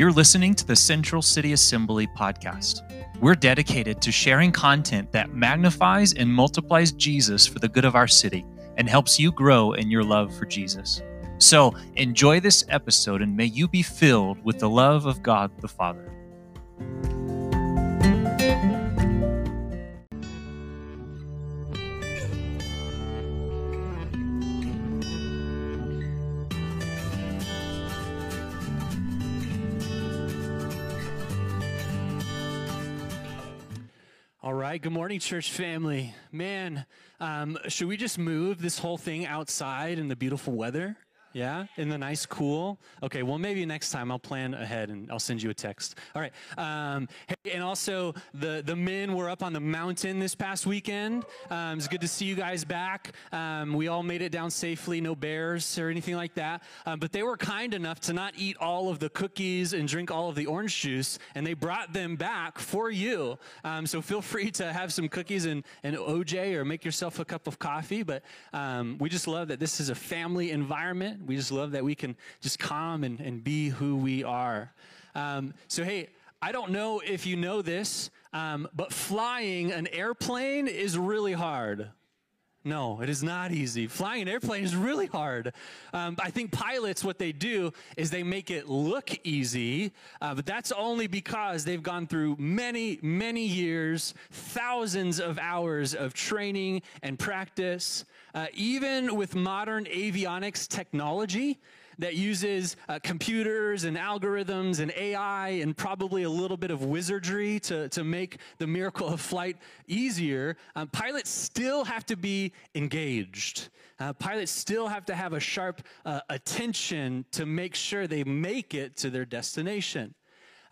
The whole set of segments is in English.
You're listening to the Central City Assembly podcast. We're dedicated to sharing content that magnifies and multiplies Jesus for the good of our city and helps you grow in your love for Jesus. So enjoy this episode and may you be filled with the love of God the Father. Right. Good morning, church family. Man, um, should we just move this whole thing outside in the beautiful weather? Yeah, in the nice cool. Okay, well maybe next time I'll plan ahead and I'll send you a text. All right, um, hey, and also the the men were up on the mountain this past weekend. Um, it's good to see you guys back. Um, we all made it down safely, no bears or anything like that. Um, but they were kind enough to not eat all of the cookies and drink all of the orange juice, and they brought them back for you. Um, so feel free to have some cookies and, and OJ or make yourself a cup of coffee. But um, we just love that this is a family environment. We just love that we can just come and, and be who we are. Um, so, hey, I don't know if you know this, um, but flying an airplane is really hard. No, it is not easy. Flying an airplane is really hard. Um, I think pilots, what they do is they make it look easy, uh, but that's only because they've gone through many, many years, thousands of hours of training and practice. Uh, even with modern avionics technology, that uses uh, computers and algorithms and AI and probably a little bit of wizardry to, to make the miracle of flight easier, um, pilots still have to be engaged. Uh, pilots still have to have a sharp uh, attention to make sure they make it to their destination.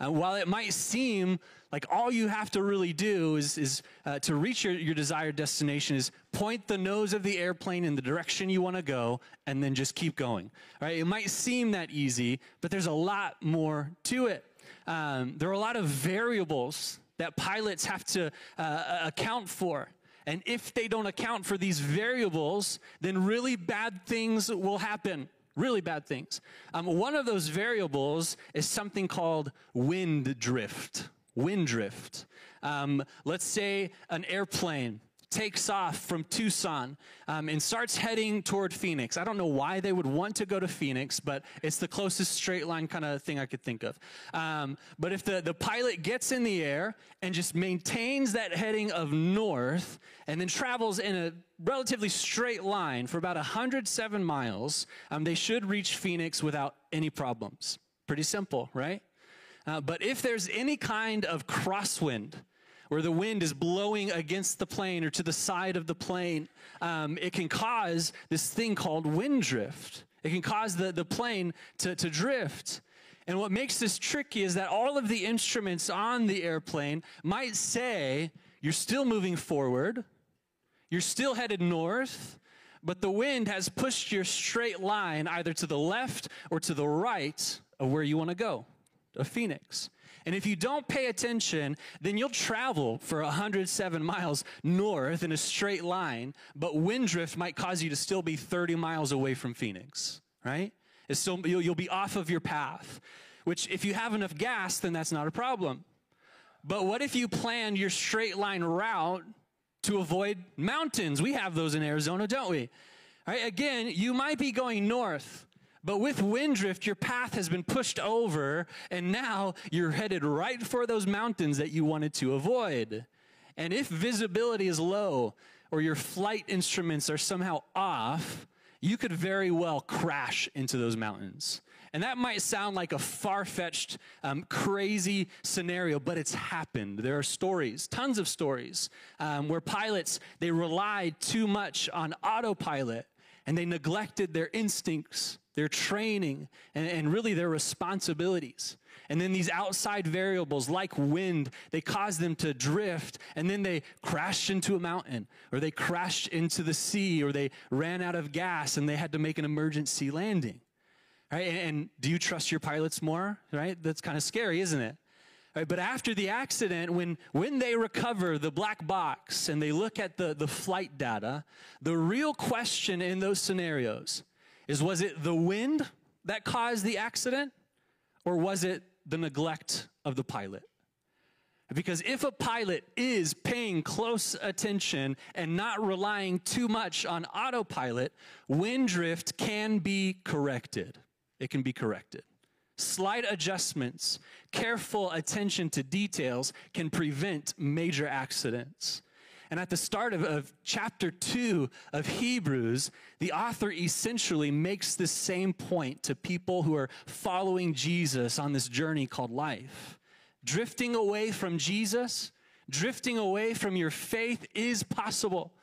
Uh, while it might seem like all you have to really do is, is uh, to reach your, your desired destination is point the nose of the airplane in the direction you want to go and then just keep going. Right? It might seem that easy, but there's a lot more to it. Um, there are a lot of variables that pilots have to uh, account for. And if they don't account for these variables, then really bad things will happen really bad things. Um, one of those variables is something called wind drift. Wind drift. Um, let's say an airplane takes off from Tucson um, and starts heading toward Phoenix. I don't know why they would want to go to Phoenix, but it's the closest straight line kind of thing I could think of. Um, but if the, the pilot gets in the air and just maintains that heading of north and then travels in a relatively straight line for about 107 miles, um, they should reach Phoenix without any problems. Pretty simple, right? Uh, but if there's any kind of crosswind, where the wind is blowing against the plane or to the side of the plane, um, it can cause this thing called wind drift. It can cause the, the plane to, to drift. And what makes this tricky is that all of the instruments on the airplane might say, you're still moving forward, you're still headed north, but the wind has pushed your straight line either to the left or to the right of where you want to go, of Phoenix. And if you don't pay attention, then you'll travel for 107 miles north in a straight line, but wind drift might cause you to still be 30 miles away from Phoenix, right? It's still, you'll, you'll be off of your path, which if you have enough gas, then that's not a problem. But what if you plan your straight line route to avoid mountains? We have those in Arizona, don't we? Right? Again, you might be going north, but with wind drift, your path has been pushed over, and now you're headed right for those mountains that you wanted to avoid. And if visibility is low or your flight instruments are somehow off, you could very well crash into those mountains. And that might sound like a far fetched, um, crazy scenario, but it's happened. There are stories, tons of stories, um, where pilots, they relied too much on autopilot and they neglected their instincts, their training, and, and really their responsibilities. And then these outside variables like wind, they cause them to drift and then they crashed into a mountain or they crashed into the sea or they ran out of gas and they had to make an emergency landing. Right? And, and do you trust your pilots more? Right? That's kind of scary, isn't it? Right, but after the accident, when, when they recover the black box and they look at the, the flight data, the real question in those scenarios is was it the wind that caused the accident or was it the neglect of the pilot. Because if a pilot is paying close attention and not relying too much on autopilot, wind drift can be corrected. It can be corrected. Slight adjustments, careful attention to details can prevent major accidents. And at the start of, of, chapter two of Hebrews, the author essentially makes the same point to people who are following Jesus on this journey called life. Drifting away from Jesus, drifting away from your faith is possible.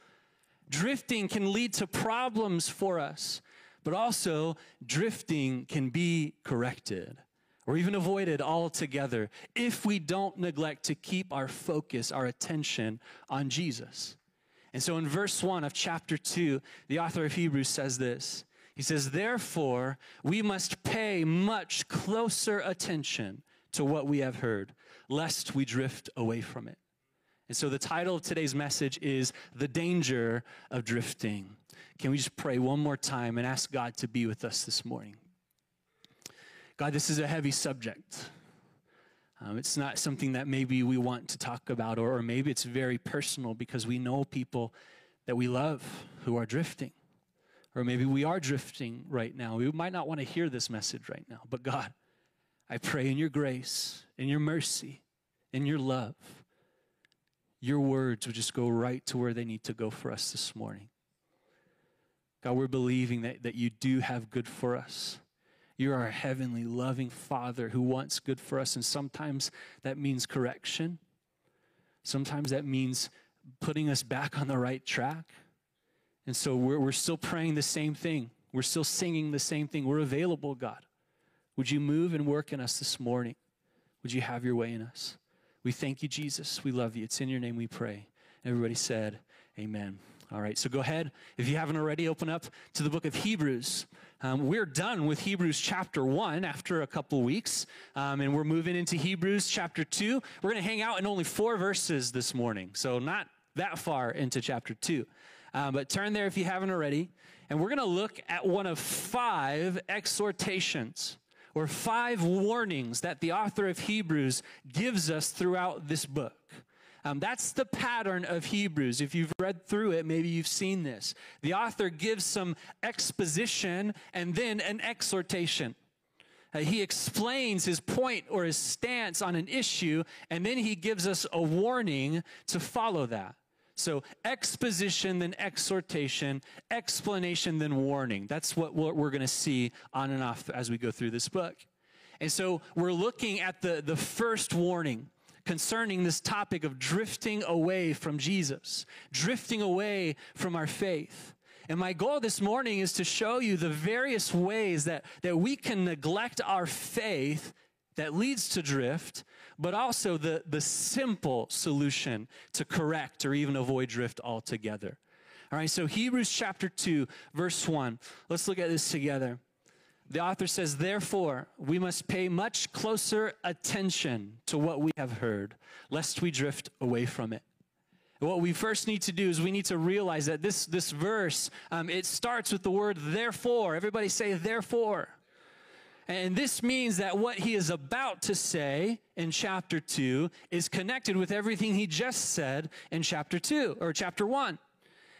Drifting can lead to problems for us, but also drifting can be corrected or even avoided altogether if we don't neglect to keep our focus, our attention on Jesus. And so in verse 1 of chapter 2, the author of Hebrews says this. He says, Therefore, we must pay much closer attention to what we have heard, lest we drift away from it. And so the title of today's message is The Danger of Drifting. Can we just pray one more time and ask God to be with us this morning? God, this is a heavy subject. Um, it's not something that maybe we want to talk about, or, or maybe it's very personal because we know people that we love who are drifting. Or maybe we are drifting right now. We might not want to hear this message right now, but God, I pray in your grace, in your mercy, in your love, your words would just go right to where they need to go for us this morning. God, we're believing that, that you do have good for us. You're our heavenly, loving Father who wants good for us. And sometimes that means correction. Sometimes that means putting us back on the right track. And so we're, we're still praying the same thing. We're still singing the same thing. We're available, God. Would you move and work in us this morning? Would you have your way in us? We thank you, Jesus. We love you. It's in your name we pray. Everybody said, Amen. All right, so go ahead. If you haven't already, open up to the book of Hebrews. Um, we're done with Hebrews chapter 1 after a couple weeks, um, and we're moving into Hebrews chapter 2. We're going to hang out in only four verses this morning, so not that far into chapter 2. Um, but turn there if you haven't already, and we're going to look at one of five exhortations or five warnings that the author of Hebrews gives us throughout this book. Um, that's the pattern of Hebrews. If you've read through it, maybe you've seen this. The author gives some exposition and then an exhortation. Uh, he explains his point or his stance on an issue, and then he gives us a warning to follow that. So, exposition, then exhortation, explanation, then warning. That's what we're going to see on and off as we go through this book. And so, we're looking at the, the first warning concerning this topic of drifting away from Jesus, drifting away from our faith. And my goal this morning is to show you the various ways that, that we can neglect our faith that leads to drift, but also the, the simple solution to correct or even avoid drift altogether. All right, so Hebrews chapter 2, verse 1. Let's look at this together. The author says, Therefore, we must pay much closer attention to what we have heard, lest we drift away from it. what we first need to do is we need to realize that this, this verse, um, it starts with the word therefore. Everybody say therefore. And this means that what he is about to say in chapter 2 is connected with everything he just said in chapter 2 or chapter 1.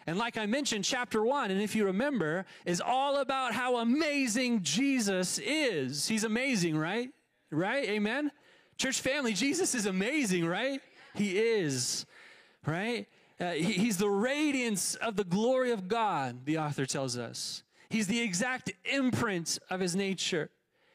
And like I mentioned, chapter one, and if you remember, is all about how amazing Jesus is. He's amazing, right? Right? Amen? Church family, Jesus is amazing, right? He is, right? Uh, he, he's the radiance of the glory of God, the author tells us. He's the exact imprint of his nature.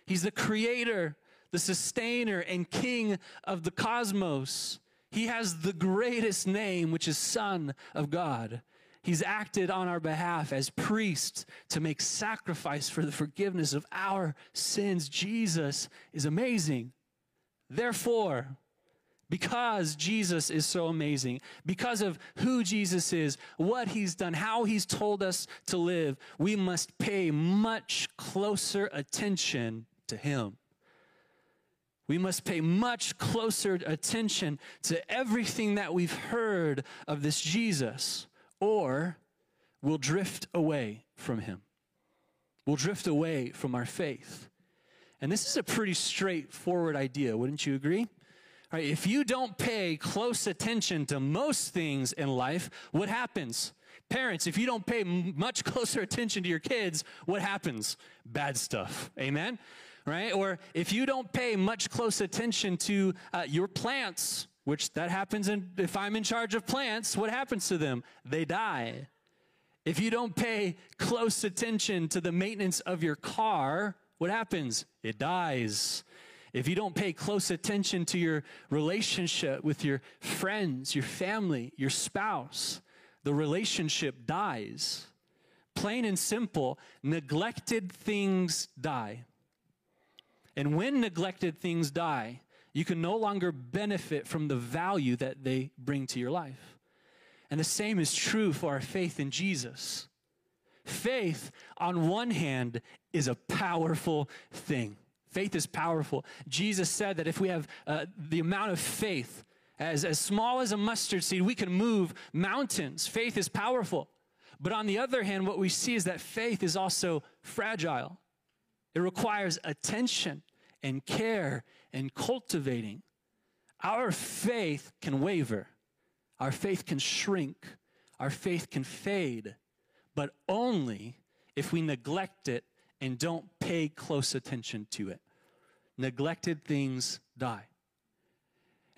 He's the creator, the sustainer, and king of the cosmos. He has the greatest name, which is Son of God. He's acted on our behalf as priest to make sacrifice for the forgiveness of our sins. Jesus is amazing. Therefore, because Jesus is so amazing, because of who Jesus is, what he's done, how he's told us to live, we must pay much closer attention to him. We must pay much closer attention to everything that we've heard of this Jesus or we'll drift away from Him. We'll drift away from our faith. And this is a pretty straightforward idea, wouldn't you agree? Right, if you don't pay close attention to most things in life, what happens? Parents, if you don't pay much closer attention to your kids, what happens? Bad stuff. Amen? Right? Or if you don't pay much close attention to uh, your plants, which that happens in, if I'm in charge of plants, what happens to them? They die. If you don't pay close attention to the maintenance of your car, what happens? It dies. If you don't pay close attention to your relationship with your friends, your family, your spouse, the relationship dies. Plain and simple, neglected things die. And when neglected things die, you can no longer benefit from the value that they bring to your life. And the same is true for our faith in Jesus. Faith, on one hand, is a powerful thing. Faith is powerful. Jesus said that if we have uh, the amount of faith, as, as small as a mustard seed, we can move mountains. Faith is powerful. But on the other hand, what we see is that faith is also fragile. It requires attention and care and cultivating. Our faith can waver, our faith can shrink, our faith can fade, but only if we neglect it and don't pay close attention to it. Neglected things die.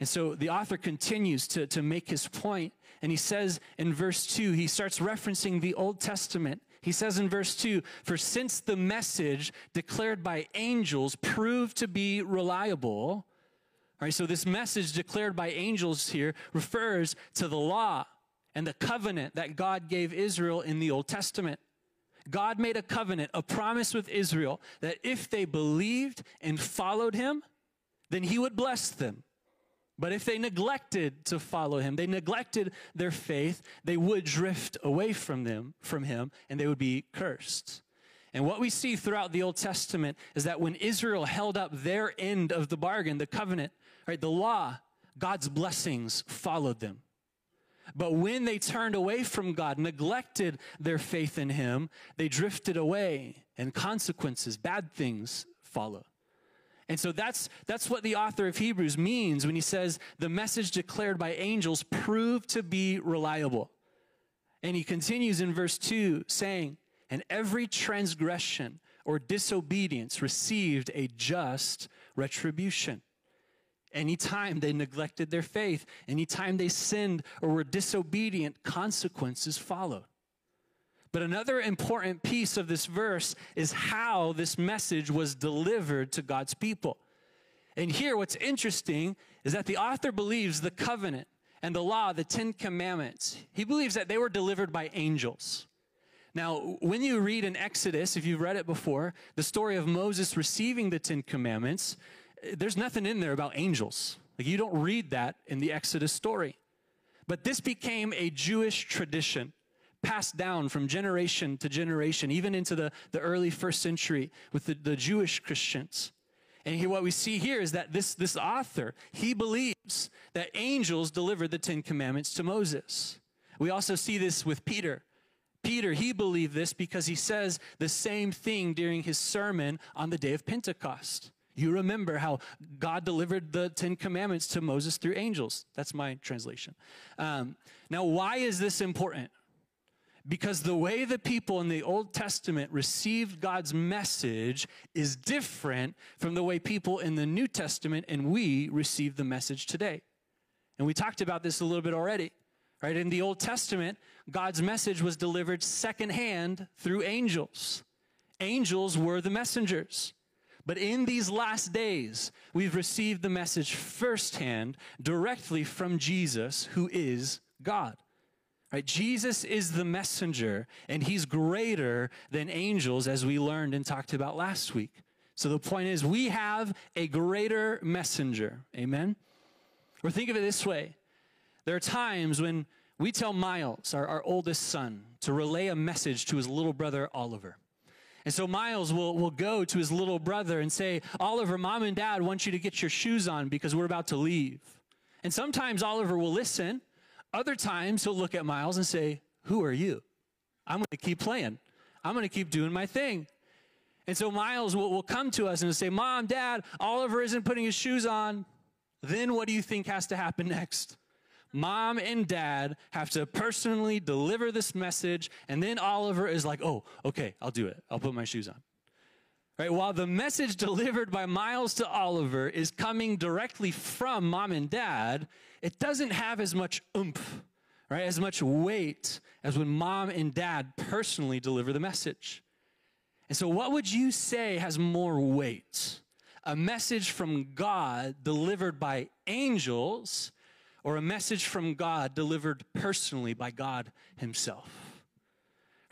And so the author continues to, to make his point, and he says in verse 2, he starts referencing the Old Testament. He says in verse 2 For since the message declared by angels proved to be reliable, all right, so this message declared by angels here refers to the law and the covenant that God gave Israel in the Old Testament. God made a covenant, a promise with Israel that if they believed and followed him, then he would bless them. But if they neglected to follow him, they neglected their faith, they would drift away from them, from him, and they would be cursed. And what we see throughout the Old Testament is that when Israel held up their end of the bargain, the covenant, right, the law, God's blessings followed them. But when they turned away from God, neglected their faith in Him, they drifted away, and consequences, bad things follow. And so that's, that's what the author of Hebrews means when he says the message declared by angels proved to be reliable. And he continues in verse 2 saying, And every transgression or disobedience received a just retribution. Anytime they neglected their faith, anytime they sinned or were disobedient, consequences followed. But another important piece of this verse is how this message was delivered to God's people. And here, what's interesting is that the author believes the covenant and the law, the Ten Commandments, he believes that they were delivered by angels. Now, when you read in Exodus, if you've read it before, the story of Moses receiving the Ten Commandments, there's nothing in there about angels. Like you don't read that in the Exodus story. But this became a Jewish tradition passed down from generation to generation, even into the, the early first century with the, the Jewish Christians. And what we see here is that this, this author, he believes that angels delivered the Ten Commandments to Moses. We also see this with Peter. Peter, he believed this because he says the same thing during his sermon on the day of Pentecost. You remember how God delivered the Ten Commandments to Moses through angels. That's my translation. Um, now, why is this important? Because the way the people in the Old Testament received God's message is different from the way people in the New Testament and we receive the message today. And we talked about this a little bit already, right? In the Old Testament, God's message was delivered secondhand through angels. Angels were the messengers. But in these last days, we've received the message firsthand directly from Jesus, who is God. Right? Jesus is the messenger, and he's greater than angels, as we learned and talked about last week. So the point is, we have a greater messenger. Amen? Or think of it this way there are times when we tell Miles, our, our oldest son, to relay a message to his little brother, Oliver. And so Miles will, will go to his little brother and say, Oliver, mom and dad want you to get your shoes on because we're about to leave. And sometimes Oliver will listen other times, he'll look at Miles and say, Who are you? I'm going to keep playing. I'm going to keep doing my thing. And so Miles will, will come to us and say, Mom, Dad, Oliver isn't putting his shoes on. Then what do you think has to happen next? Mom and dad have to personally deliver this message, and then Oliver is like, oh, okay, I'll do it. I'll put my shoes on. Right? While the message delivered by Miles to Oliver is coming directly from mom and dad, it doesn't have as much oomph, right? As much weight as when mom and dad personally deliver the message. And so, what would you say has more weight? A message from God delivered by angels or a message from God delivered personally by God Himself?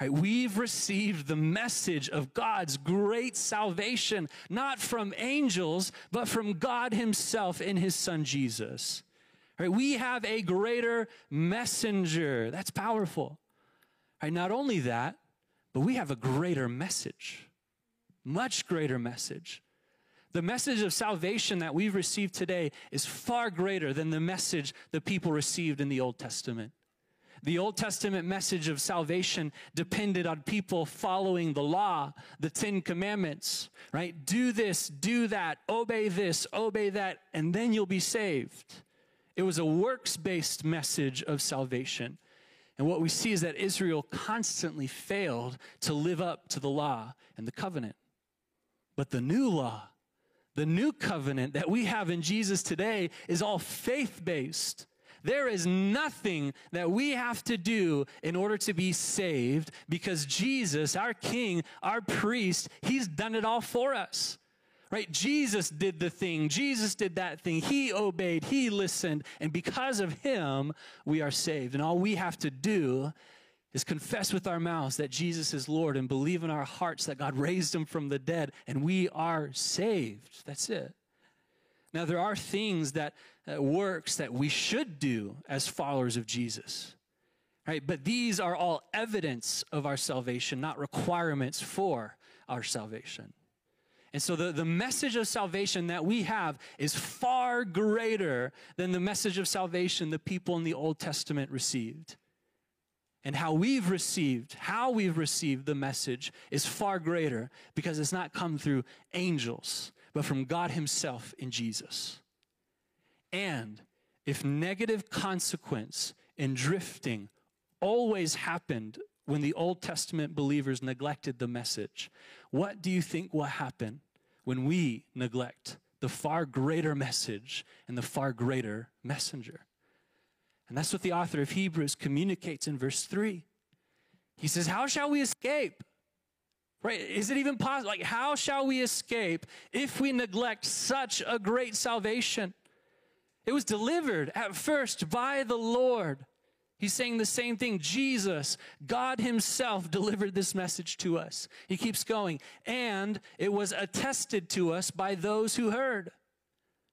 Right, we've received the message of God's great salvation, not from angels, but from God Himself in His Son Jesus. Right, we have a greater messenger. That's powerful. Right, not only that, but we have a greater message, much greater message. The message of salvation that we've received today is far greater than the message the people received in the Old Testament. The Old Testament message of salvation depended on people following the law, the Ten Commandments, right? Do this, do that, obey this, obey that, and then you'll be saved. It was a works based message of salvation. And what we see is that Israel constantly failed to live up to the law and the covenant. But the new law, the new covenant that we have in Jesus today is all faith based. There is nothing that we have to do in order to be saved because Jesus, our King, our priest, He's done it all for us. Right? Jesus did the thing. Jesus did that thing. He obeyed. He listened. And because of Him, we are saved. And all we have to do is confess with our mouths that Jesus is Lord and believe in our hearts that God raised him from the dead and we are saved. That's it. Now, there are things that Uh, works that we should do as followers of Jesus, right? But these are all evidence of our salvation, not requirements for our salvation. And so the, the message of salvation that we have is far greater than the message of salvation the people in the Old Testament received and how we've received, how we've received the message is far greater because it's not come through angels, but from God Himself in Jesus. And if negative consequence in drifting always happened when the Old Testament believers neglected the message, what do you think will happen when we neglect the far greater message and the far greater messenger? And that's what the author of Hebrews communicates in verse 3. He says, How shall we escape? Right? Is it even possible? Like, how shall we escape if we neglect such a great salvation? It was delivered at first by the Lord. He's saying the same thing. Jesus, God Himself, delivered this message to us. He keeps going. And it was attested to us by those who heard.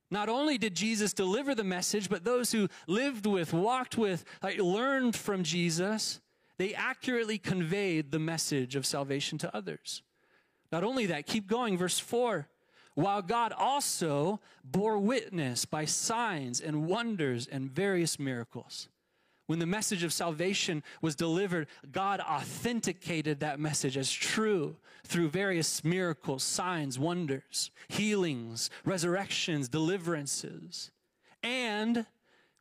Not only did Jesus deliver the message, but those who lived with, walked with, like, learned from Jesus, they accurately conveyed the message of salvation to others. Not only that, keep going, verse 4. While God also bore witness by signs and wonders and various miracles. When the message of salvation was delivered, God authenticated that message as true through various miracles, signs, wonders, healings, resurrections, deliverances. And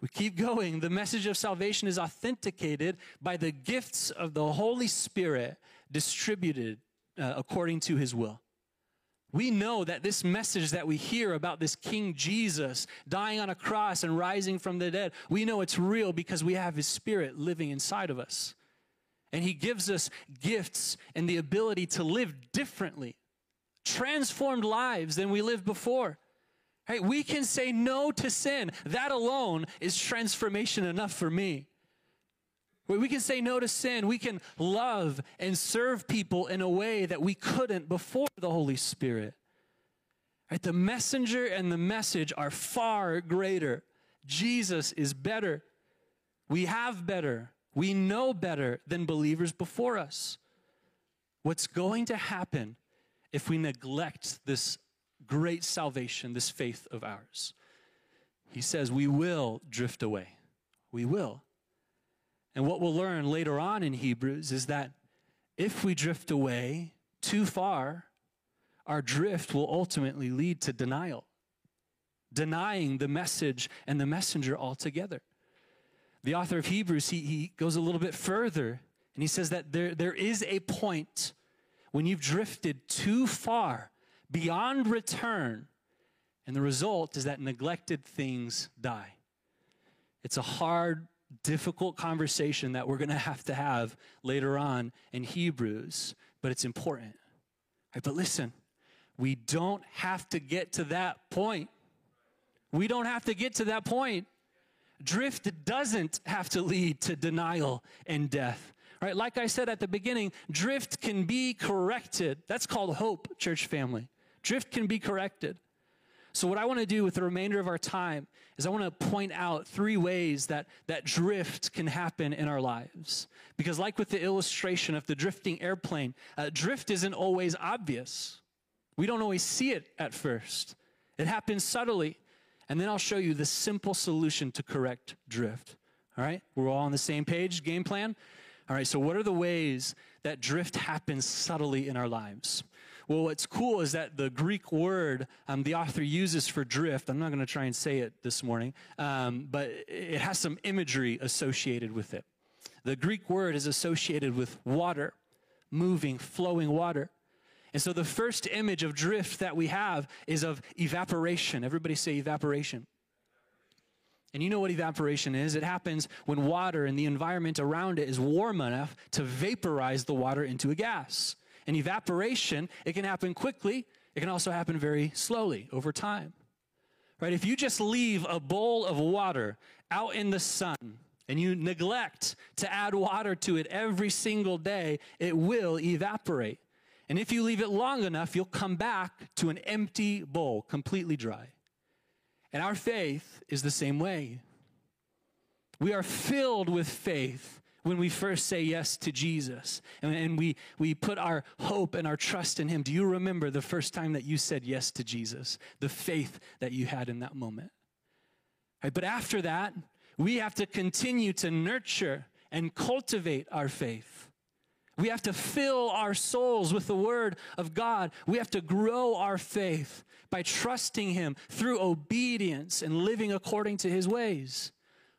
we keep going. The message of salvation is authenticated by the gifts of the Holy Spirit distributed uh, according to his will. We know that this message that we hear about this King Jesus dying on a cross and rising from the dead, we know it's real because we have his spirit living inside of us. And he gives us gifts and the ability to live differently, transformed lives than we lived before. Hey, we can say no to sin. That alone is transformation enough for me. We can say no to sin. We can love and serve people in a way that we couldn't before the Holy Spirit. Right? The messenger and the message are far greater. Jesus is better. We have better. We know better than believers before us. What's going to happen if we neglect this great salvation, this faith of ours? He says we will drift away. We will. And what we'll learn later on in Hebrews is that if we drift away too far, our drift will ultimately lead to denial, denying the message and the messenger altogether. The author of Hebrews, he, he goes a little bit further and he says that there, there is a point when you've drifted too far beyond return, and the result is that neglected things die. It's a hard, difficult conversation that we're going to have to have later on in Hebrews, but it's important. Right, but listen, we don't have to get to that point. We don't have to get to that point. Drift doesn't have to lead to denial and death. Right? Like I said at the beginning, drift can be corrected. That's called hope, church family. Drift can be corrected. So, what I want to do with the remainder of our time is I want to point out three ways that, that drift can happen in our lives. Because, like with the illustration of the drifting airplane, uh, drift isn't always obvious. We don't always see it at first, it happens subtly. And then I'll show you the simple solution to correct drift. All right? We're all on the same page, game plan? All right, so what are the ways that drift happens subtly in our lives? Well, what's cool is that the Greek word um, the author uses for drift, I'm not going to try and say it this morning, um, but it has some imagery associated with it. The Greek word is associated with water, moving, flowing water. And so the first image of drift that we have is of evaporation. Everybody say evaporation. And you know what evaporation is? It happens when water and the environment around it is warm enough to vaporize the water into a gas. And evaporation, it can happen quickly, it can also happen very slowly over time. Right? If you just leave a bowl of water out in the sun and you neglect to add water to it every single day, it will evaporate. And if you leave it long enough, you'll come back to an empty bowl, completely dry. And our faith is the same way. We are filled with faith when we first say yes to Jesus and, and, we, we put our hope and our trust in Him. Do you remember the first time that you said yes to Jesus? The faith that you had in that moment. Right, but after that, we have to continue to nurture and cultivate our faith. We have to fill our souls with the Word of God. We have to grow our faith by trusting Him through obedience and living according to His ways.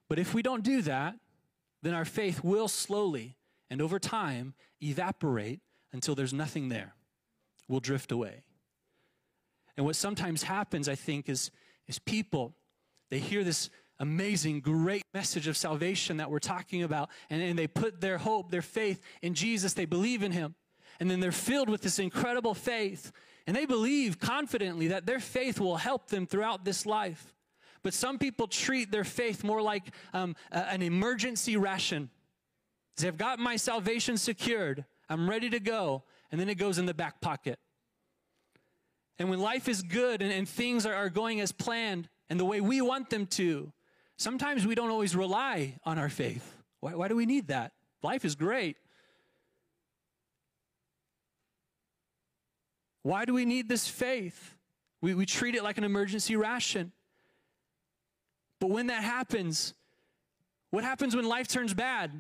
But if we don't do that, then our faith will slowly and over time evaporate until there's nothing there. We'll drift away. And what sometimes happens, I think, is, is people, they hear this amazing, great message of salvation that we're talking about, and, and they put their hope, their faith in Jesus, they believe in Him. And then they're filled with this incredible faith and they believe confidently that their faith will help them throughout this life. But some people treat their faith more like um, a, an emergency ration. They've got my salvation secured. I'm ready to go. And then it goes in the back pocket. And when life is good and, and things are, are going as planned and the way we want them to, sometimes we don't always rely on our faith. Why, why do we need that? Life is great. Why do we need this faith? We, we treat it like an emergency ration. But when that happens, what happens when life turns bad?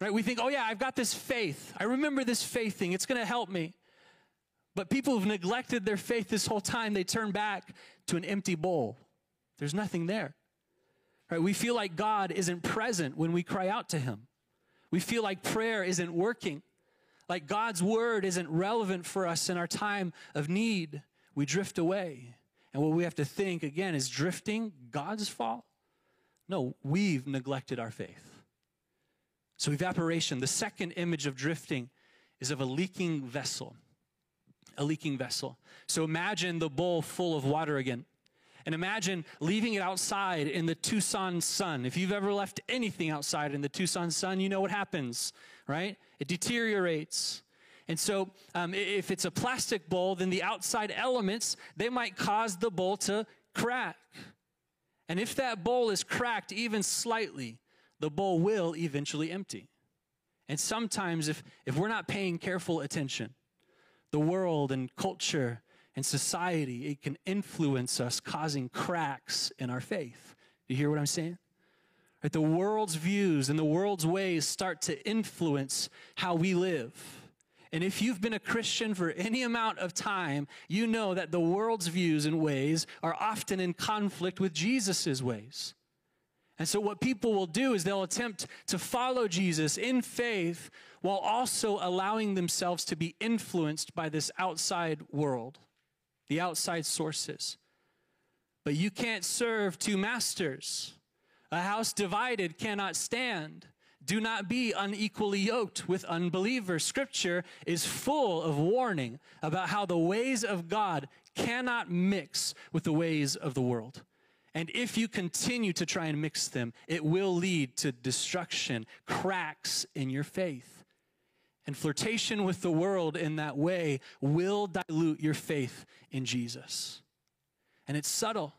Right? We think, oh yeah, I've got this faith. I remember this faith thing. It's going to help me. But people have neglected their faith this whole time. They turn back to an empty bowl. There's nothing there. Right? We feel like God isn't present when we cry out to him. We feel like prayer isn't working. Like God's word isn't relevant for us in our time of need, we drift away. And what we have to think again is drifting God's fault? No, we've neglected our faith. So, evaporation, the second image of drifting is of a leaking vessel. A leaking vessel. So, imagine the bowl full of water again. And imagine leaving it outside in the Tucson sun. If you've ever left anything outside in the Tucson sun, you know what happens, right? It deteriorates. And so, um, if it's a plastic bowl, then the outside elements, they might cause the bowl to crack. And if that bowl is cracked even slightly, the bowl will eventually empty. And sometimes, if, if we're not paying careful attention, the world and culture and society, it can influence us, causing cracks in our faith. Do you hear what I'm saying? Right? The world's views and the world's ways start to influence how we live. And if you've been a Christian for any amount of time, you know that the world's views and ways are often in conflict with Jesus' ways. And so, what people will do is they'll attempt to follow Jesus in faith while also allowing themselves to be influenced by this outside world, the outside sources. But you can't serve two masters. A house divided cannot stand. Do not be unequally yoked with unbelievers. Scripture is full of warning about how the ways of God cannot mix with the ways of the world. And if you continue to try and mix them, it will lead to destruction, cracks in your faith. And flirtation with the world in that way will dilute your faith in Jesus. And it's subtle.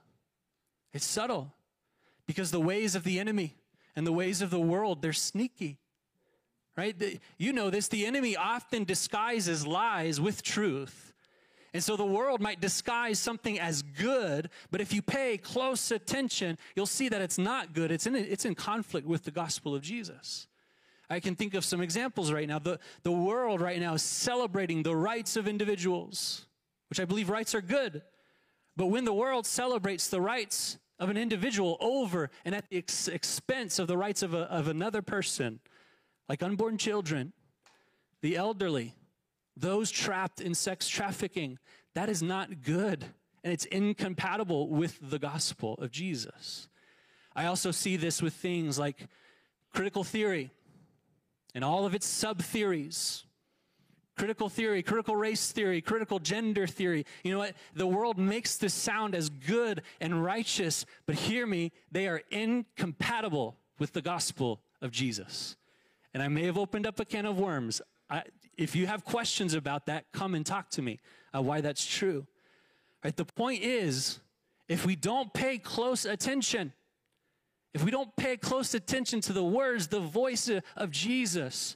It's subtle because the ways of the enemy and the ways of the world, they're sneaky. Right? You know this. The enemy often disguises lies with truth. And so the world might disguise something as good, but if you pay close attention, you'll see that it's not good. It's in, it's in conflict with the gospel of Jesus. I can think of some examples right now. The, the world right now is celebrating the rights of individuals, which I believe rights are good. But when the world celebrates the rights of an individual over and at the ex- expense of the rights of, a, of another person, like unborn children, the elderly, those trapped in sex trafficking, that is not good. And it's incompatible with the gospel of Jesus. I also see this with things like critical theory and all of its sub theories. Critical theory, critical race theory, critical gender theory. You know what? The world makes this sound as good and righteous, but hear me, they are incompatible with the gospel of Jesus. And I may have opened up a can of worms. I, if you have questions about that, come and talk to me uh, why that's true. Right? The point is, if we don't pay close attention, if we don't pay close attention to the words, the voice of Jesus,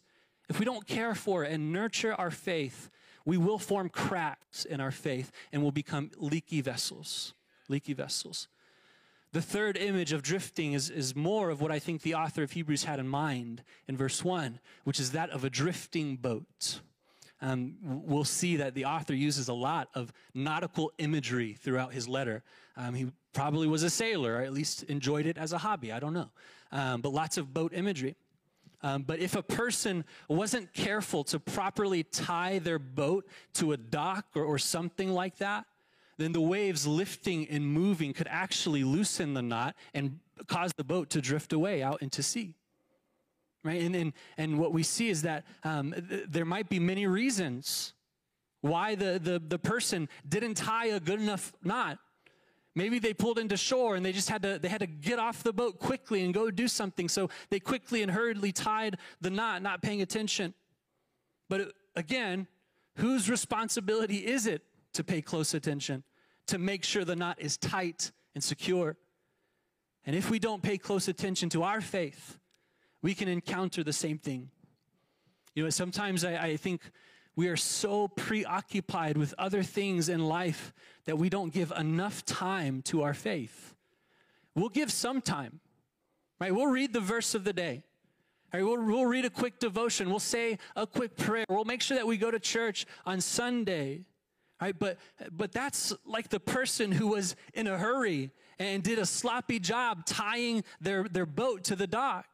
if we don't care for and nurture our faith, we will form cracks in our faith and will become leaky vessels. Leaky vessels. The third image of drifting is, is more of what I think the author of Hebrews had in mind in verse 1, which is that of a drifting boat. Um, we'll see that the author uses a lot of nautical imagery throughout his letter. Um, he probably was a sailor, or at least enjoyed it as a hobby. I don't know. Um, but lots of boat imagery. Um, but if a person wasn't careful to properly tie their boat to a dock or, or something like that, then the waves lifting and moving could actually loosen the knot and cause the boat to drift away out into sea. Right? And, and, and what we see is that um, th- there might be many reasons why the, the, the person didn't tie a good enough knot. Maybe they pulled into shore and they just had to they had to get off the boat quickly and go do something. So they quickly and hurriedly tied the knot, not paying attention. But again, whose responsibility is it to pay close attention? to make sure the knot is tight and secure. And if we don't pay close attention to our faith, we can encounter the same thing. You know, sometimes I, I think we are so preoccupied with other things in life that we don't give enough time to our faith. We'll give some time, right? We'll read the verse of the day. Right, we'll, we'll read a quick devotion. We'll say a quick prayer. We'll make sure that we go to church on Sunday. Right? But, but that's like the person who was in a hurry and did a sloppy job tying their, their boat to the dock.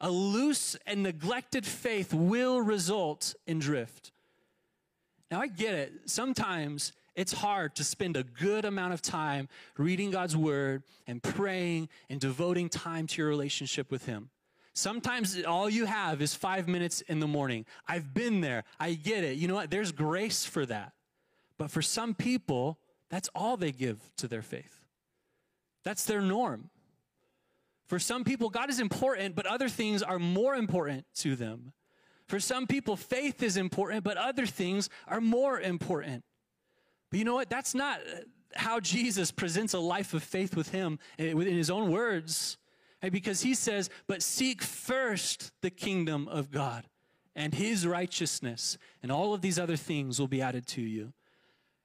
A loose and neglected faith will result in drift. Now, I get it. Sometimes it's hard to spend a good amount of time reading God's word and praying and devoting time to your relationship with Him. Sometimes all you have is five minutes in the morning. I've been there. I get it. You know what? There's grace for that. But for some people, that's all they give to their faith. That's their norm. For some people, God is important, but other things are more important to them. For some people, faith is important, but other things are more important. But you know what? That's not how Jesus presents a life of faith with Him eh, in His own words. Eh, because He says, But seek first the kingdom of God and His righteousness, and all of these other things will be added to you.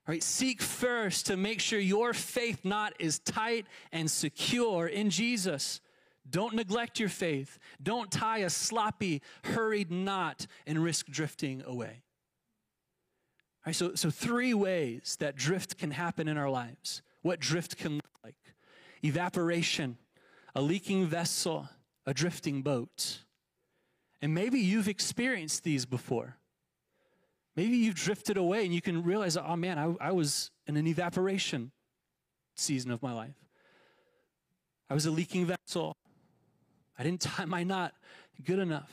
Right? Seek first to make sure your faith knot is tight and secure in Jesus. Don't neglect your faith. Don't tie a sloppy, hurried knot and risk drifting away. All right, so, so three ways that drift can happen in our lives. What drift can look like evaporation, a leaking vessel, a drifting boat. And maybe you've experienced these before. Maybe you've drifted away and you can realize, oh man, I, I was in an evaporation season of my life. I was a leaking vessel. I didn't tie my knot good enough.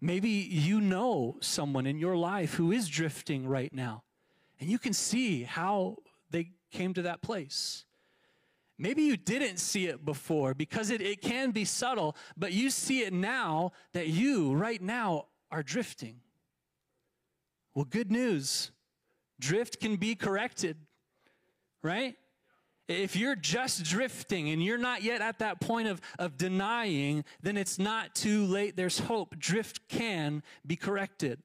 Maybe you know someone in your life who is drifting right now, and you can see how they came to that place. Maybe you didn't see it before because it, it can be subtle, but you see it now that you, right now, are drifting. Well, good news drift can be corrected, right? If you're just drifting and you're not yet at that point of, of denying, then it's not too late. There's hope. Drift can be corrected.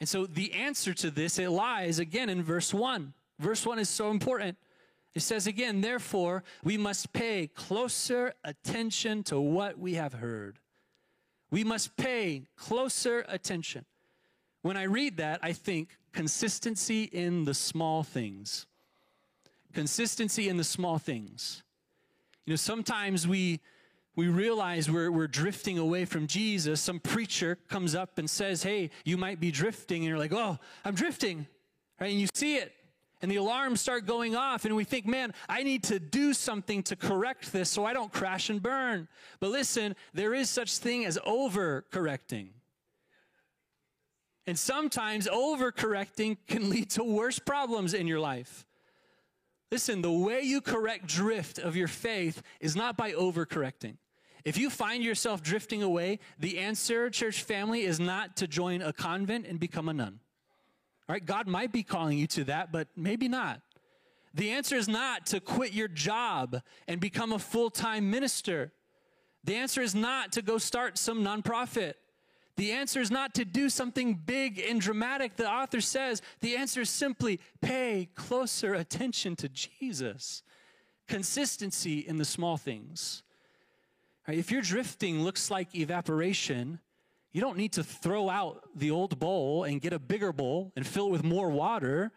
And so the answer to this, it lies again in verse 1. Verse 1 is so important. It says again, therefore, we must pay closer attention to what we have heard. We must pay closer attention. When I read that, I think consistency in the small things. Consistency in the small things. You know, sometimes we we realize we're, we're drifting away from Jesus. Some preacher comes up and says, Hey, you might be drifting. And you're like, Oh, I'm drifting. Right? And you see it. And the alarms start going off. And we think, Man, I need to do something to correct this so I don't crash and burn. But listen, there is such thing as over correcting. And sometimes overcorrecting can lead to worse problems in your life. Listen, the way you correct drift of your faith is not by overcorrecting. If you find yourself drifting away, the answer, church family, is not to join a convent and become a nun. All right, God might be calling you to that, but maybe not. The answer is not to quit your job and become a full time minister. The answer is not to go start some nonprofit. The answer is not to do something big and dramatic. The author says the answer is simply pay closer attention to Jesus. Consistency in the small things. Right, if your drifting looks like evaporation, you don't need to throw out the old bowl and get a bigger bowl and fill it with more water.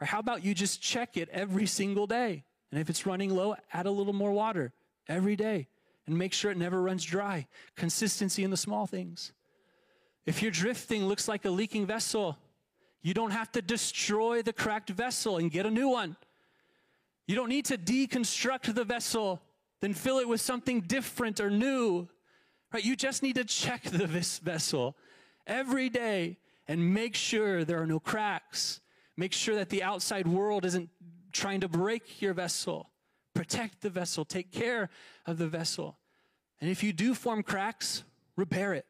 Or how about you just check it every single day? And if it's running low, add a little more water every day and make sure it never runs dry. Consistency in the small things. If your drifting looks like a leaking vessel, you don't have to destroy the cracked vessel and get a new one. You don't need to deconstruct the vessel, then fill it with something different or new. Right? You just need to check the vessel every day and make sure there are no cracks. Make sure that the outside world isn't trying to break your vessel. Protect the vessel, take care of the vessel. And if you do form cracks, repair it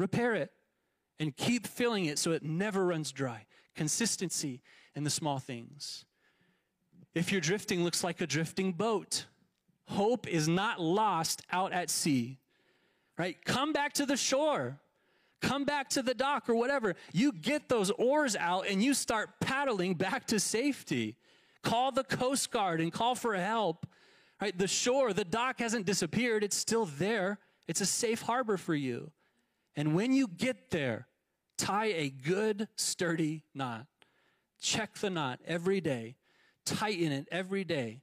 repair it, and keep filling it so it never runs dry. Consistency in the small things. If your drifting looks like a drifting boat, hope is not lost out at sea. Right? Come back to the shore. Come back to the dock or whatever. You get those oars out and you start paddling back to safety. Call the Coast Guard and call for help. Right? The shore, the dock hasn't disappeared, it's still there. It's a safe harbor for you. And when you get there, tie a good, sturdy knot. Check the knot every day, tighten it every day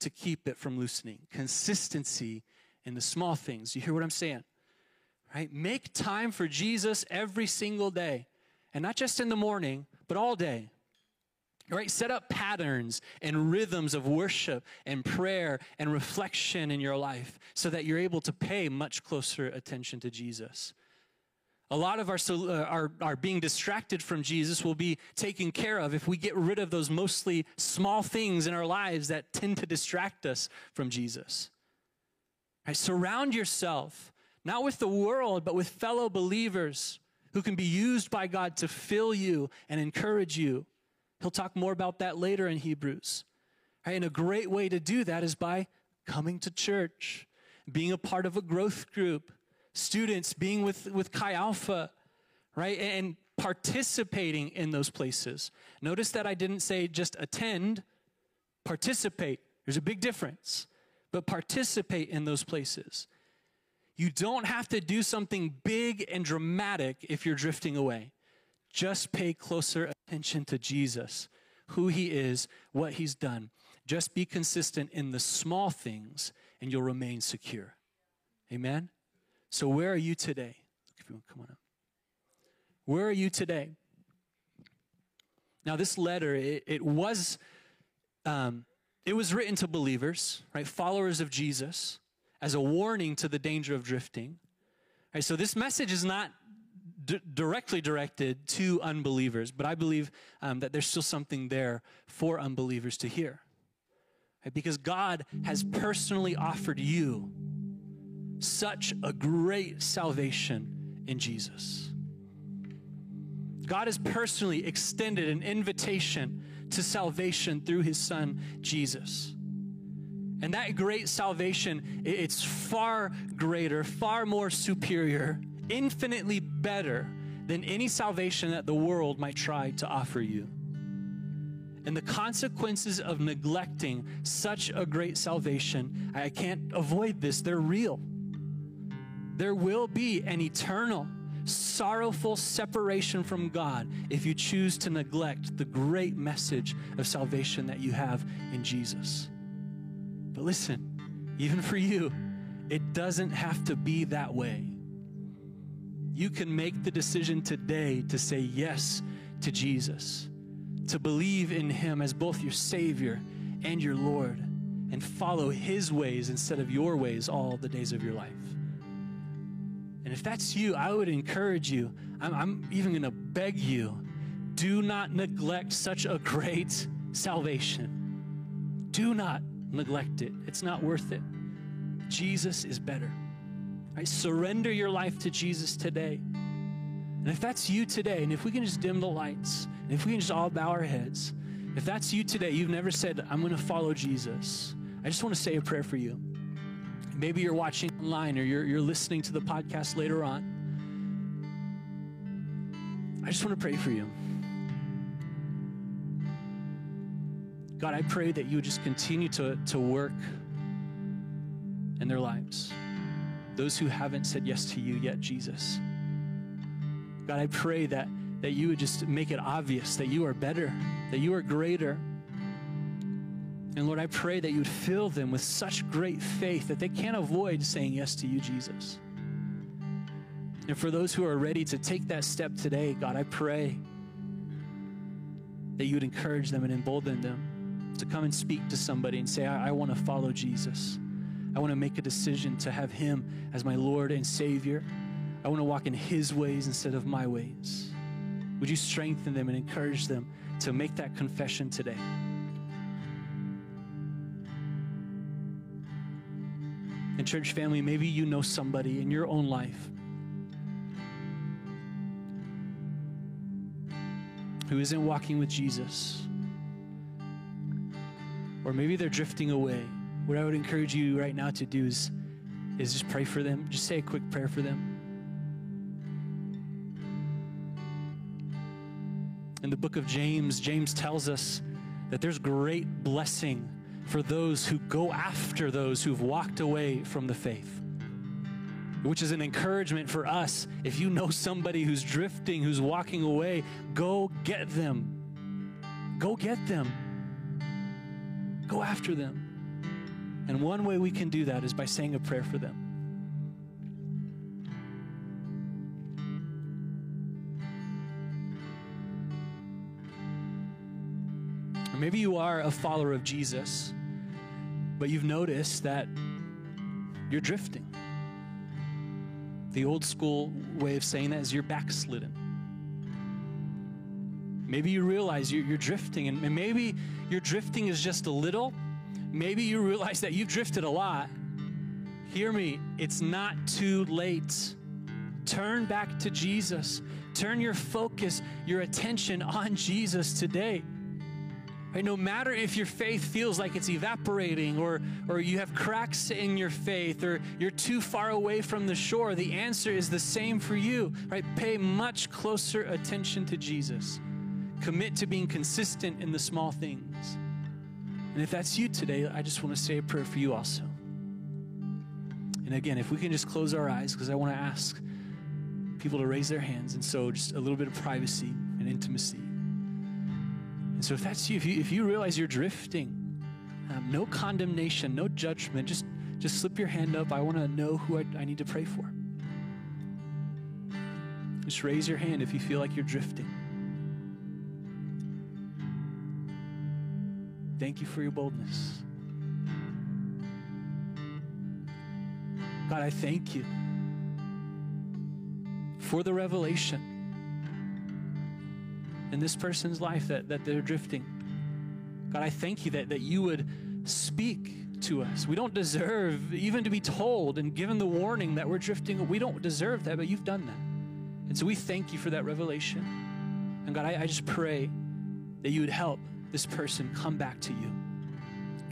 to keep it from loosening. Consistency in the small things. You hear what I'm saying? Right? Make time for Jesus every single day. And not just in the morning, but all day. Right? Set up patterns and rhythms of worship and prayer and reflection in your life so that you're able to pay much closer attention to Jesus. A lot of our, uh, our, our being distracted from Jesus will be taken care of if we get rid of those mostly small things in our lives that tend to distract us from Jesus. Right? Surround yourself, not with the world, but with fellow believers who can be used by God to fill you and encourage you. He'll talk more about that later in Hebrews. Right? And a great way to do that is by coming to church, being a part of a growth group, students being with, with Chi Alpha, right? And participating in those places. Notice that I didn't say just attend, participate. There's a big difference, but participate in those places. You don't have to do something big and dramatic if you're drifting away. Just pay closer attention to Jesus, who he is, what he's done. Just be consistent in the small things and you'll remain secure. Amen? So, where are you today? If you want, come on up. Where are you today? Now, this letter, it, it was um, it was written to believers, right, followers of Jesus, as a warning to the danger of drifting. Right, so this message is not d- directly directed to unbelievers, but I believe um, that there's still something there for unbelievers to hear. Right, because God has personally offered you such a great salvation in Jesus. God has personally extended an invitation to salvation through his son Jesus. And that great salvation, it's far greater, far more superior, infinitely better than any salvation that the world might try to offer you. And the consequences of neglecting such a great salvation, I can't avoid this, they're real. There will be an eternal sorrowful separation from God if you choose to neglect the great message of salvation that you have in Jesus. But listen, even for you, it doesn't have to be that way. You can make the decision today to say yes to Jesus, to believe in Him as both your Savior and your Lord, and follow His ways instead of your ways all the days of your life. And if that's you, I would encourage you, I'm, I'm even going to beg you, do not neglect such a great salvation. Do not neglect it. It's not worth it. Jesus is better. Right? Surrender your life to Jesus today. And if that's you today, and if we can just dim the lights, and if we can just all bow our heads, if that's you today, you've never said, I'm going to follow Jesus, I just want to say a prayer for you. Maybe you're watching online or you're, you're listening to the podcast later on. I just want to pray for you. God, I pray that you would just continue to, to work in their lives. Those who haven't said yes to you yet, Jesus. God, I pray that, that you would just make it obvious that you are better, that you are greater, and Lord, I pray that you would fill them with such great faith that they can't avoid saying yes to you, Jesus. And for those who are ready to take that step today, God, I pray that you would encourage them and embolden them to come and speak to somebody and say, I, I want to follow Jesus. I want to make a decision to have him as my Lord and Savior. I want to walk in his ways instead of my ways. Would you strengthen them and encourage them to make that confession today? And, church family, maybe you know somebody in your own life who isn't walking with Jesus. Or maybe they're drifting away. What I would encourage you right now to do is, is just pray for them. Just say a quick prayer for them. In the book of James, James tells us that there's great blessing for those who go after those who've walked away from the faith. Which is an encouragement for us. If you know somebody who's drifting, who's walking away, go get them. Go get them. Go after them. And one way we can do that is by saying a prayer for them. Maybe you are a follower of Jesus but you've noticed that you're drifting. The old school way of saying that is you're backslidden. Maybe you realize you're, you're drifting, and maybe your drifting is just a little. Maybe you realize that you've drifted a lot. Hear me, it's not too late. Turn back to Jesus. Turn your focus, your attention on Jesus today. Right? No matter if your faith feels like it's evaporating or, or you have cracks in your faith or you're too far away from the shore, the answer is the same for you. Right? Pay much closer attention to Jesus. Commit to being consistent in the small things. And if that's you today, I just want to say a prayer for you also. And again, if we can just close our eyes, because I want to ask people to raise their hands. And so just a little bit of privacy and intimacy. And so if that's you, if you, if you realize you're drifting, um, no condemnation, no judgment, just, just slip your hand up. I want to know who I, I need to pray for. Just raise your hand if you feel like you're drifting. Thank you for your boldness. God, I thank you for the revelation in this person's life that, that they're drifting. God, I thank you that, that you would speak to us. We don't deserve even to be told and given the warning that we're drifting. We don't deserve that, but you've done that. And so we thank you for that revelation. And God, I, I just pray that you would help this person come back to you.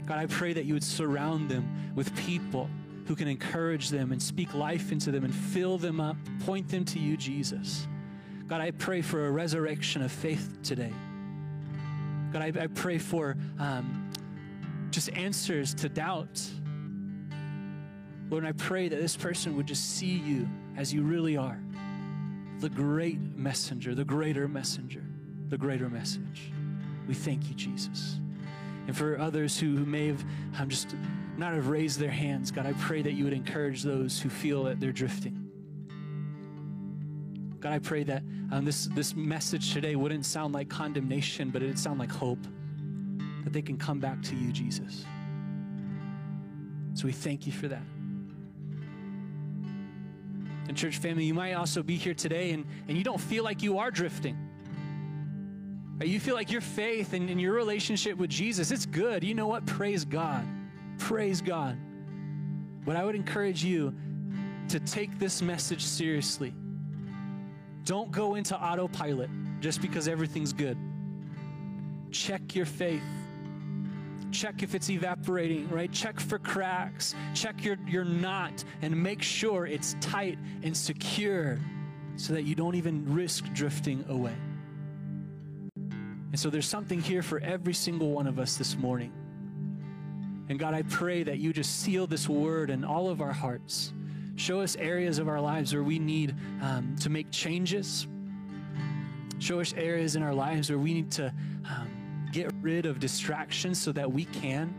God, I pray that you would surround them with people who can encourage them and speak life into them and fill them up, point them to you, Jesus. God, I pray for a resurrection of faith today. God, I, I pray for um, just answers to doubt. Lord, I pray that this person would just see you as you really are the great messenger, the greater messenger, the greater message. We thank you, Jesus. And for others who, who may have um, just not have raised their hands, God, I pray that you would encourage those who feel that they're drifting. God, I pray that um, this, this message today wouldn't sound like condemnation, but it'd sound like hope, that they can come back to you, Jesus. So we thank you for that. And, church family, you might also be here today and, and you don't feel like you are drifting. You feel like your faith and, and your relationship with Jesus, it's good. You know what? Praise God. Praise God. But I would encourage you to take this message seriously. Don't go into autopilot just because everything's good. Check your faith. Check if it's evaporating, right? Check for cracks. Check your, your knot and make sure it's tight and secure so that you don't even risk drifting away. And so there's something here for every single one of us this morning. And God, I pray that you just seal this word in all of our hearts. Show us areas of our lives where we need um, to make changes. Show us areas in our lives where we need to um, get rid of distractions so that we can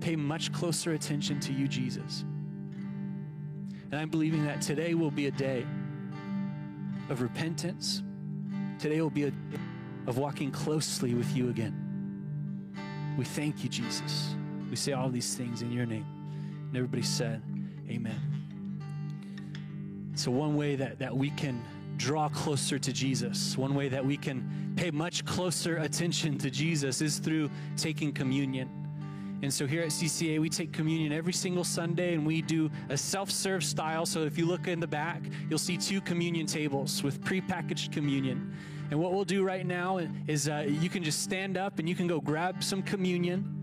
pay much closer attention to you, Jesus. And I'm believing that today will be a day of repentance. Today will be a day of walking closely with you again. We thank you, Jesus. We say all these things in your name. And everybody said, Amen. So, one way that, that we can draw closer to Jesus, one way that we can pay much closer attention to Jesus is through taking communion. And so here at CCA, we take communion every single Sunday and we do a self serve style. So if you look in the back, you'll see two communion tables with prepackaged communion. And what we'll do right now is uh, you can just stand up and you can go grab some communion.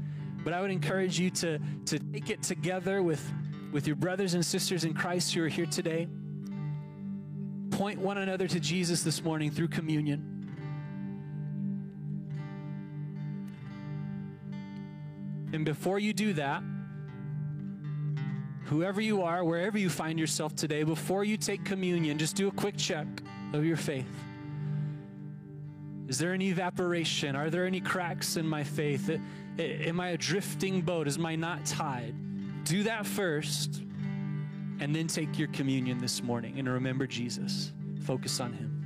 But I would encourage you to, to take it together with, with your brothers and sisters in Christ who are here today. Point one another to Jesus this morning through communion. And before you do that, whoever you are, wherever you find yourself today, before you take communion, just do a quick check of your faith. Is there any evaporation? Are there any cracks in my faith? Am I a drifting boat? Is my knot tied? Do that first, and then take your communion this morning and remember Jesus. Focus on Him.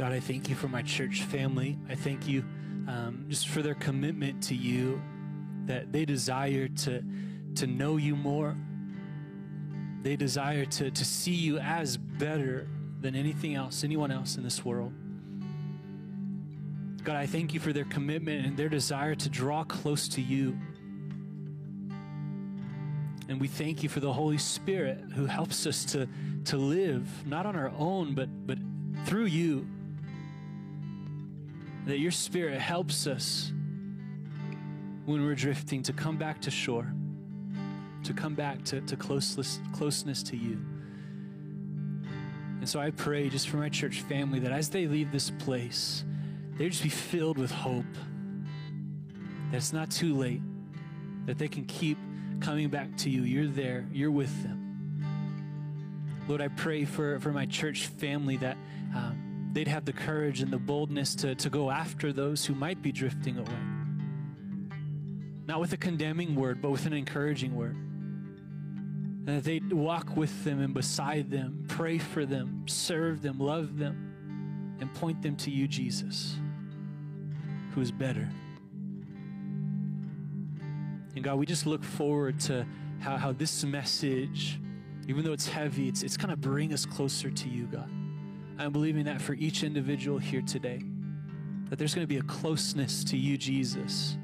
God, I thank you for my church family. I thank you um, just for their commitment to you, that they desire to, to know you more. They desire to, to see you as better than anything else, anyone else in this world. God, I thank you for their commitment and their desire to draw close to you. And we thank you for the Holy Spirit who helps us to, to live, not on our own, but, but through you. That your Spirit helps us when we're drifting to come back to shore, to come back to, to closeness, closeness to you. And so I pray just for my church family that as they leave this place, they just be filled with hope. That it's not too late, that they can keep coming back to you. You're there, you're with them. Lord, I pray for, for my church family that um, they'd have the courage and the boldness to, to go after those who might be drifting away. Not with a condemning word, but with an encouraging word. And that they'd walk with them and beside them, pray for them, serve them, love them, and point them to you, Jesus who is better. And God, we just look forward to how, how this message, even though it's heavy, it's, it's going to bring us closer to you, God. I'm believing that for each individual here today, that there's going to be a closeness to you, Jesus,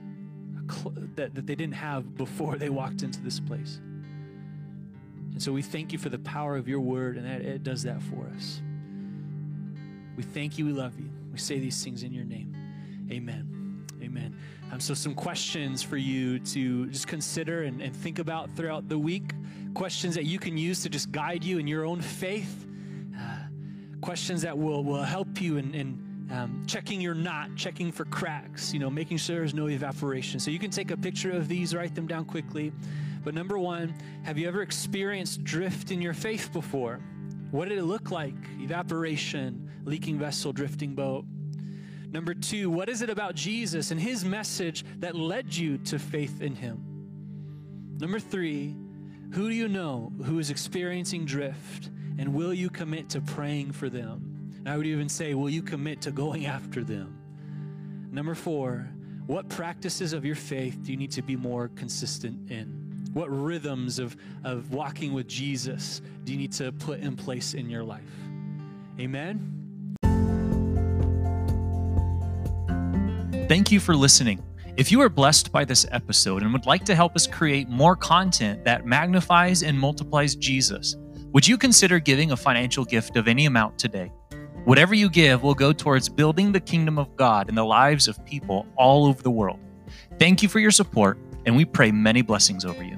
cl- that, that they didn't have before they walked into this place. And so we thank you for the power of your word and that it does that for us. We thank you, we love you. We say these things in your name. Amen. Amen. Um, so, some questions for you to just consider and, and think about throughout the week. Questions that you can use to just guide you in your own faith. Questions that will, will help you in, in um, checking your knot, checking for cracks, you know, making sure there's no evaporation. So, you can take a picture of these, write them down quickly. But number one, have you ever experienced drift in your faith before? What did it look like? Evaporation, leaking vessel, drifting boat. Number two, what is it about Jesus and his message that led you to faith in him? Number three, who do you know who is experiencing drift and will you commit to praying for them? And I would even say, will you commit to going after them? Number four, what practices of your faith do you need to be more consistent in? What rhythms of, of walking with Jesus do you need to put in place in your life? Amen. Thank you for listening. If you are blessed by this episode and would like to help us create more content that magnifies and multiplies Jesus, would you consider giving a financial gift of any amount today? Whatever you give will go towards building the kingdom of God in the lives of people all over the world. Thank you for your support, and we pray many blessings over you.